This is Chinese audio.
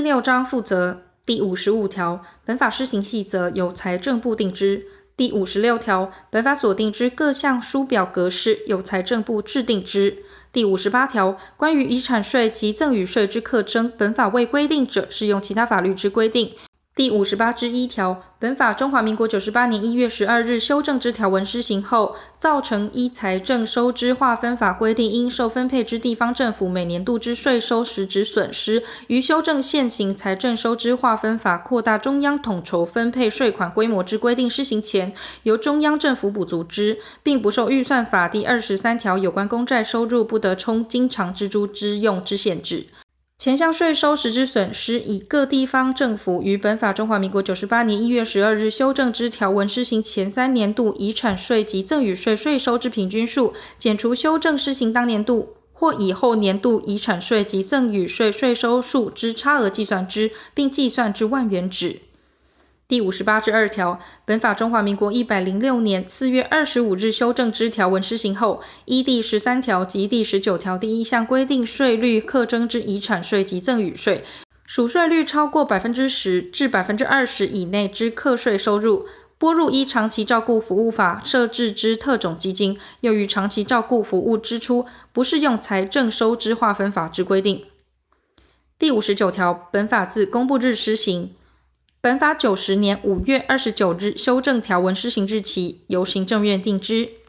第六章负责第五十五条，本法施行细则由财政部定之。第五十六条，本法所定之各项书表格式由财政部制定之。第五十八条，关于遗产税及赠与税之课征，本法未规定者，适用其他法律之规定。第五十八之一条，本法中华民国九十八年一月十二日修正之条文施行后，造成依财政收支划分法规定应受分配之地方政府每年度之税收实质损失，于修正现行财政收支划分法扩大中央统筹分配税款规模之规定施行前，由中央政府补足之，并不受预算法第二十三条有关公债收入不得充经常支出之用之限制。前项税收实质损失，以各地方政府于本法中华民国九十八年一月十二日修正之条文施行前三年度遗产税及赠与税税收之平均数，减除修正施行当年度或以后年度遗产税及赠与税税收数之差额计算之，并计算之万元止。第五十八之二条，本法中华民国一百零六年四月二十五日修正之条文施行后，依第十三条及第十九条第一项规定税率课征之遗产税及赠与税，属税率超过百分之十至百分之二十以内之课税收入，拨入依长期照顾服务法设置之特种基金，用于长期照顾服务支出，不适用财政收支划分法之规定。第五十九条，本法自公布日施行。本法九十年五月二十九日修正条文施行日期由行政院定之。